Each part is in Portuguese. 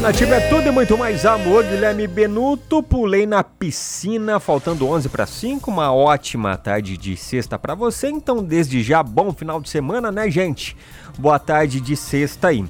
Nativa é tudo e muito mais amor. Guilherme Benuto, pulei na piscina, faltando 11 para 5. Uma ótima tarde de sexta para você. Então, desde já, bom final de semana, né, gente? Boa tarde de sexta aí.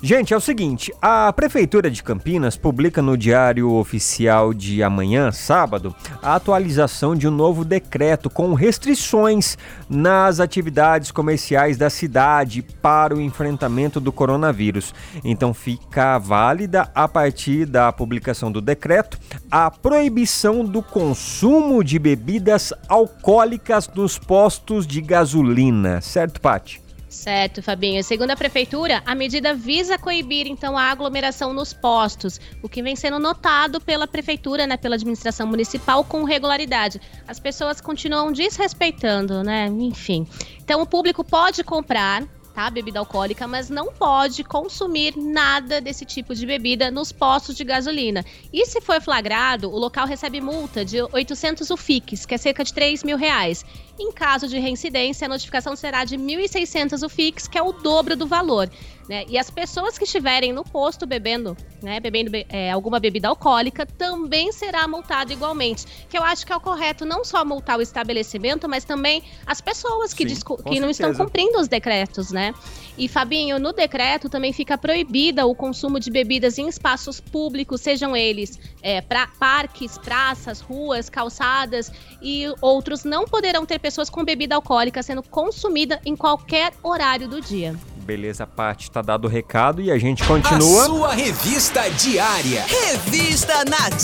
Gente, é o seguinte: a Prefeitura de Campinas publica no Diário Oficial de amanhã, sábado, a atualização de um novo decreto com restrições nas atividades comerciais da cidade para o enfrentamento do coronavírus. Então, fica válida, a partir da publicação do decreto, a proibição do consumo de bebidas alcoólicas nos postos de gasolina. Certo, Paty? Certo, Fabinho. Segundo a prefeitura, a medida visa coibir então a aglomeração nos postos, o que vem sendo notado pela prefeitura, né, pela administração municipal com regularidade. As pessoas continuam desrespeitando, né? Enfim. Então o público pode comprar tá? Bebida alcoólica, mas não pode consumir nada desse tipo de bebida nos postos de gasolina. E se for flagrado, o local recebe multa de 800 UFIX, que é cerca de 3 mil reais. Em caso de reincidência, a notificação será de 1.600 UFIX, que é o dobro do valor. Né? E as pessoas que estiverem no posto bebendo, né, bebendo é, alguma bebida alcoólica, também será multado igualmente. Que eu acho que é o correto não só multar o estabelecimento, mas também as pessoas que, Sim, que não estão cumprindo os decretos, né? E Fabinho, no decreto também fica proibida o consumo de bebidas em espaços públicos, sejam eles é, pra, parques, praças, ruas, calçadas e outros não poderão ter pessoas com bebida alcoólica sendo consumida em qualquer horário do dia. Beleza, Paty, tá dado o recado e a gente continua. A sua revista diária. Revista Nativa.